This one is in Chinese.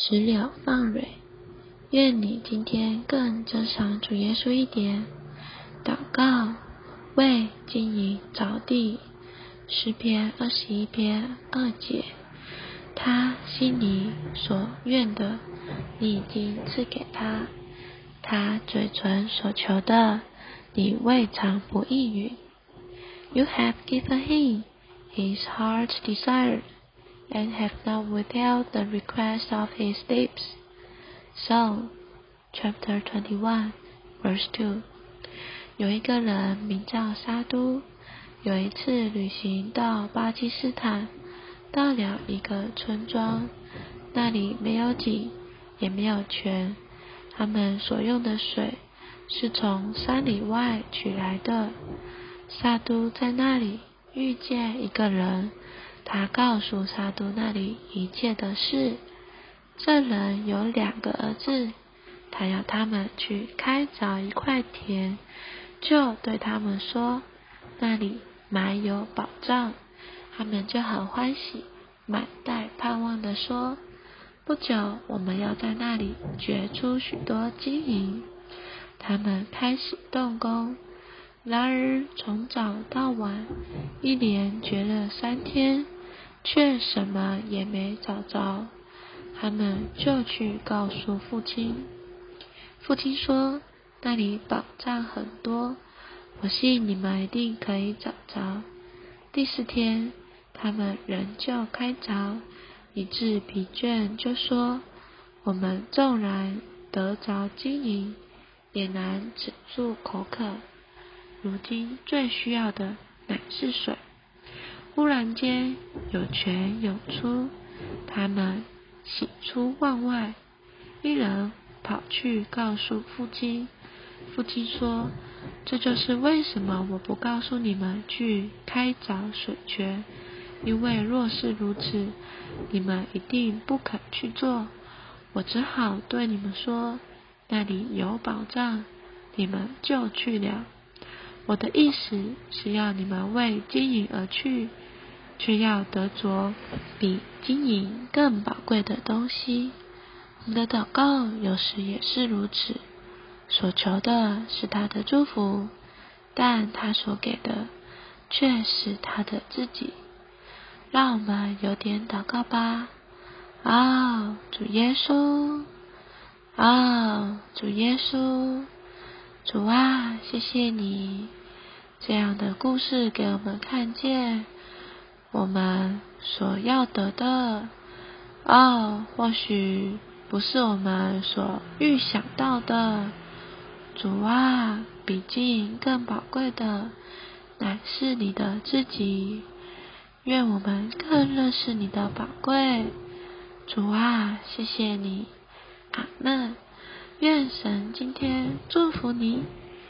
石榴放蕊，愿你今天更珍赏主耶稣一点。祷告，为经营着地。诗篇二十一篇二节，他心里所愿的，你已经赐给他；他嘴唇所求的，你未尝不应允。You have given him his heart's desire. And have not withheld the request of his lips，so chapter twenty-one, verse two。有一个人名叫沙都，有一次旅行到巴基斯坦，到了一个村庄，那里没有井，也没有泉，他们所用的水是从山里外取来的。沙都在那里遇见一个人。他告诉沙都那里一切的事。这人有两个儿子，他要他们去开凿一块田，就对他们说：“那里埋有宝藏。”他们就很欢喜，满带盼望的说：“不久我们要在那里掘出许多金银。”他们开始动工。然而从早到晚，一连掘了三天。却什么也没找着，他们就去告诉父亲。父亲说：“那里宝藏很多，我信你们一定可以找着。”第四天，他们仍旧开凿，以致疲倦，就说：“我们纵然得着金银，也难止住口渴。如今最需要的乃是水。”忽然间，有泉涌出，他们喜出望外。一人跑去告诉父亲，父亲说：“这就是为什么我不告诉你们去开凿水泉，因为若是如此，你们一定不肯去做。我只好对你们说，那里有宝藏，你们就去了。我的意思是要你们为经营而去。”却要得着比金银更宝贵的东西。我们的祷告有时也是如此，所求的是他的祝福，但他所给的却是他的自己。让我们有点祷告吧。啊，主耶稣，啊，主耶稣，主啊，谢谢你这样的故事给我们看见。我们所要得的，哦，或许不是我们所预想到的。主啊，比金更宝贵的，乃是你的自己。愿我们更认识你的宝贵。主啊，谢谢你，阿门。愿神今天祝福你。